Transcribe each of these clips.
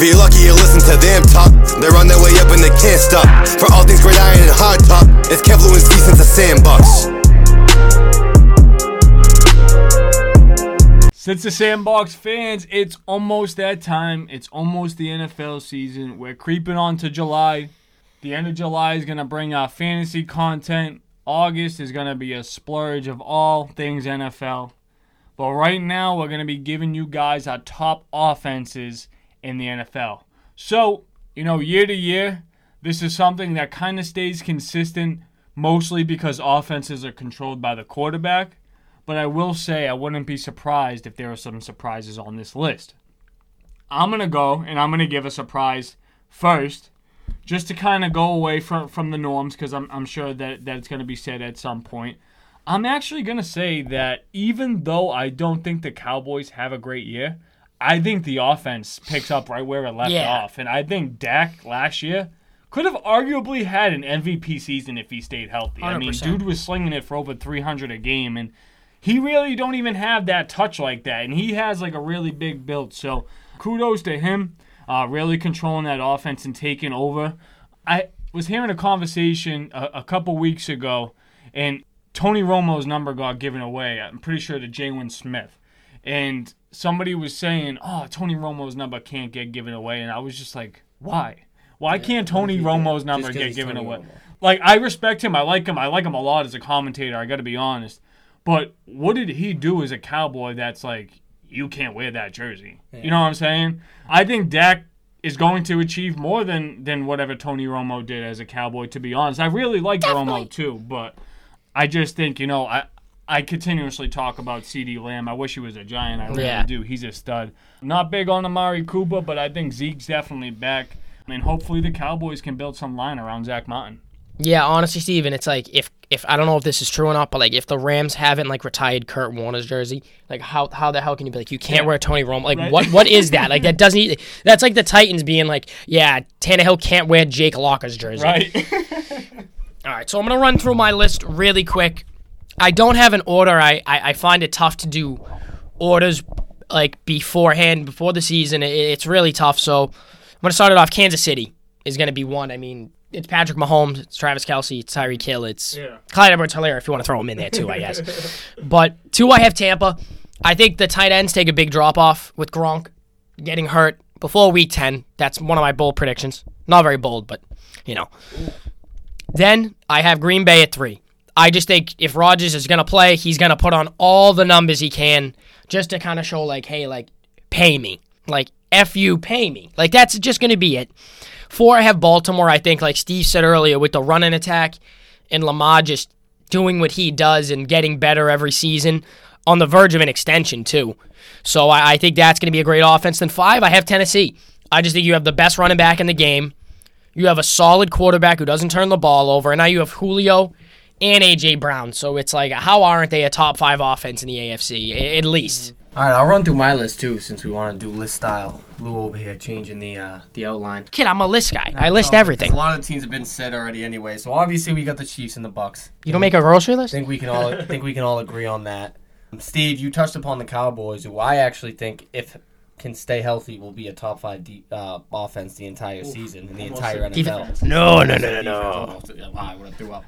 If you're lucky, you listen to them talk. They're on their way up and they can't stop. For all things great iron and hard top, it's Kevlu and since sandbox. Since the Sandbox fans, it's almost that time. It's almost the NFL season. We're creeping on to July. The end of July is going to bring our fantasy content. August is going to be a splurge of all things NFL. But right now, we're going to be giving you guys our top offenses in the NFL. So, you know, year to year, this is something that kind of stays consistent, mostly because offenses are controlled by the quarterback. But I will say I wouldn't be surprised if there are some surprises on this list. I'm going to go and I'm going to give a surprise first, just to kind of go away from, from the norms, because I'm, I'm sure that, that it's going to be said at some point. I'm actually going to say that even though I don't think the Cowboys have a great year, I think the offense picks up right where it left Yeah. off. And I think Dak last year could have arguably had an MVP season if he stayed healthy. I mean, dude was slinging it for over 300 a game, and he really don't even have that touch like that. And he has like a really big build. So kudos to him, uh, really controlling that offense and taking over. I was hearing a conversation a, a couple weeks ago, and Tony Romo's number got given away. I'm pretty sure to Jalen Smith. And somebody was saying, "Oh, Tony Romo's number can't get given away," and I was just like, "Why? Why can't Tony Romo's number get given Tony away?" Romo. Like, I respect him. I like him. I like him a lot as a commentator. I got to be honest. But what did he do as a cowboy that's like, you can't wear that jersey? You know what I'm saying? I think Dak is going to achieve more than than whatever Tony Romo did as a cowboy. To be honest, I really like Romo too, but I just think you know I. I continuously talk about CeeDee Lamb. I wish he was a giant. I really Yeah. do. He's a stud. Not big on Amari Cooper, but I think Zeke's definitely back. And hopefully the Cowboys can build some line around Zack Martin. Yeah, honestly, Steven, it's like if if I don't know if this is true or not, but like if the Rams haven't like retired Kurt Warner's jersey, like how how the hell can you be like you can't Yeah. wear Tony Romo? Like Right. what what is that? Like that doesn't that's like the Titans being like, yeah, Tannehill can't wear Jake Locker's jersey. Right? All right, so I'm gonna run through my list really quick. I don't have an order. I, I, I find it tough to do orders like beforehand, before the season. It, it's really tough. So I'm gonna start it off. Kansas City is gonna be one. I mean, it's Patrick Mahomes, it's Travis Kelce, it's Tyreek Hill, it's Yeah. Clyde Edwards-Helaire if you want to throw him in there too, I guess. but two, I have Tampa. I think the tight ends take a big drop off with Gronk getting hurt before week 10. That's one of my bold predictions. Not very bold, but you know. Then I have Green Bay at three. I just think if Rodgers is going to play, he's going to put on all the numbers he can just to kind of show, like, hey, like, pay me. Like, F you, pay me. Like, that's just going to be it. Four, I have Baltimore. I think, like Steve said earlier, with the running attack and Lamar just doing what he does and getting better every season on the verge of an extension, too. So I, I think that's going to be a great offense. Then five, I have Tennessee. I just think you have the best running back in the game. You have a solid quarterback who doesn't turn the ball over, and now you have Julio and AJ Brown. So it's like, how aren't they a top five offense in the AFC? At least. All right, I'll run through my list too, since we want to do list style. Lou over here changing the uh, the outline. Kid, I'm a list guy. I list No, everything. A lot of teams have been said already anyway. So obviously we got the Chiefs and the Bucks. You don't make a grocery I list? think we can all think we can all agree on that. Steve, you touched upon the Cowboys, who I actually think if can stay healthy will be a top five de- uh, offense the entire season in the entire NFL. No, no, no, no, no. I would have threw up.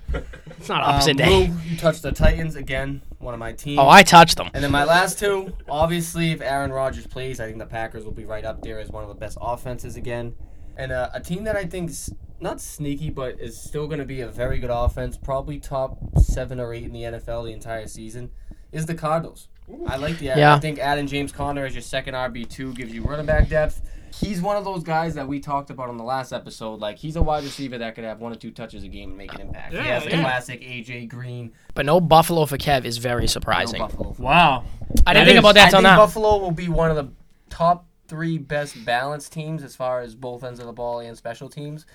It's not Um, opposite Lou, day. you touched the Titans again, one of my teams. Oh, I touched them. And then my last two, obviously, if Aaron Rodgers plays, I think the Packers will be right up there as one of the best offenses again. And uh, a team that I think's not sneaky, but is still going to be a very good offense, probably top seven or eight in the NFL the entire season, is the Cardinals. I like the. Yeah. I think adding James Conner as your second RB two gives you running back depth. He's one of those guys that we talked about on the last episode. Like he's a wide receiver that could have one or two touches a game and make an impact. he Yeah, has the yeah. classic AJ Green. But no Buffalo for Kev is very surprising. no surprising. Buffalo. Wow. I didn't That think is- about that I till think now. Buffalo will be one of the top three best balanced teams as far as both ends of the ball and special teams.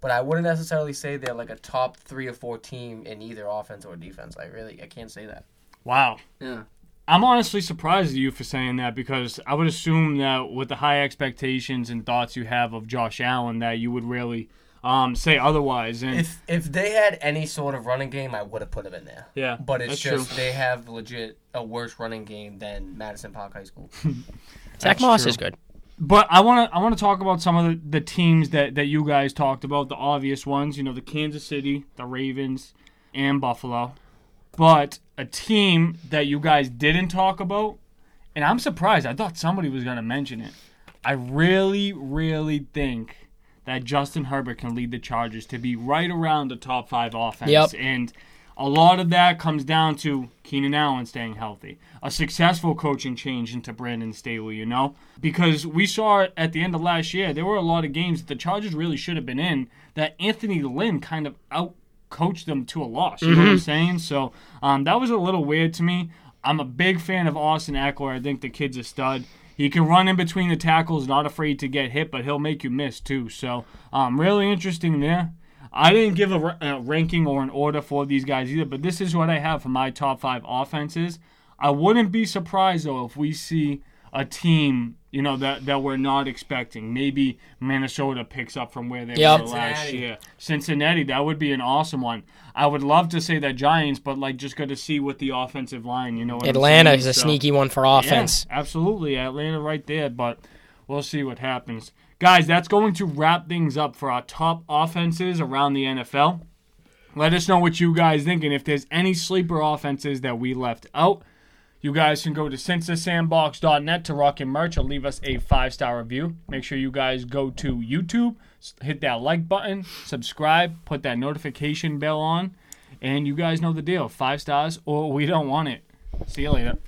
But I wouldn't necessarily say they're like a top three or four team in either offense or defense. I really I can't say that. Wow. Yeah. I'm honestly surprised at you for saying that because I would assume that with the high expectations and thoughts you have of Josh Allen that you would really um, say otherwise. And If if they had any sort of running game, I would have put them in there. yeah, But it's just true. they have legit a worse running game than Madison Park High School. Zack Moss true. is good. but I want to I want to talk about some of the, the teams that, that you guys talked about, the obvious ones. You know, the Kansas City, the Ravens, and Buffalo. But a team that you guys didn't talk about, and I'm surprised. I thought somebody was going to mention it. I really, really think that Justin Herbert can lead the Chargers to be right around the top five offense. Yep. And a lot of that comes down to Keenan Allen staying healthy, a successful coaching change into Brandon Staley, you know? Because we saw at the end of last year, there were a lot of games that the Chargers really should have been in that Anthony Lynn kind of out coached them to a loss. You know what I'm saying? So um, that was a little weird to me. I'm a big fan of Austin Ekeler. I think the kid's a stud. He can run in between the tackles, not afraid to get hit, but he'll make you miss too. So, um, really interesting there. I didn't give a, a ranking or an order for these guys either, but this is what I have for my top five offenses. I wouldn't be surprised though if we see a team, you know, that that we're not expecting. Maybe Minnesota picks up from where they Yep. were last Cincinnati. year. Cincinnati, that would be an awesome one. I would love to say that Giants, but like just got to see what the offensive line, you know. What Atlanta is a So- sneaky one for offense. yeah, absolutely. Atlanta right there, but we'll see what happens. Guys, that's going to wrap things up for our top offenses around the NFL. Let us know what you guys think, and if there's any sleeper offenses that we left out, you guys can go to sincethesandbox.net to rock your merch or leave us a five star review. Make sure you guys go to YouTube, hit that like button, subscribe, put that notification bell on, and you guys know the deal. Five stars or we don't want it. See you later.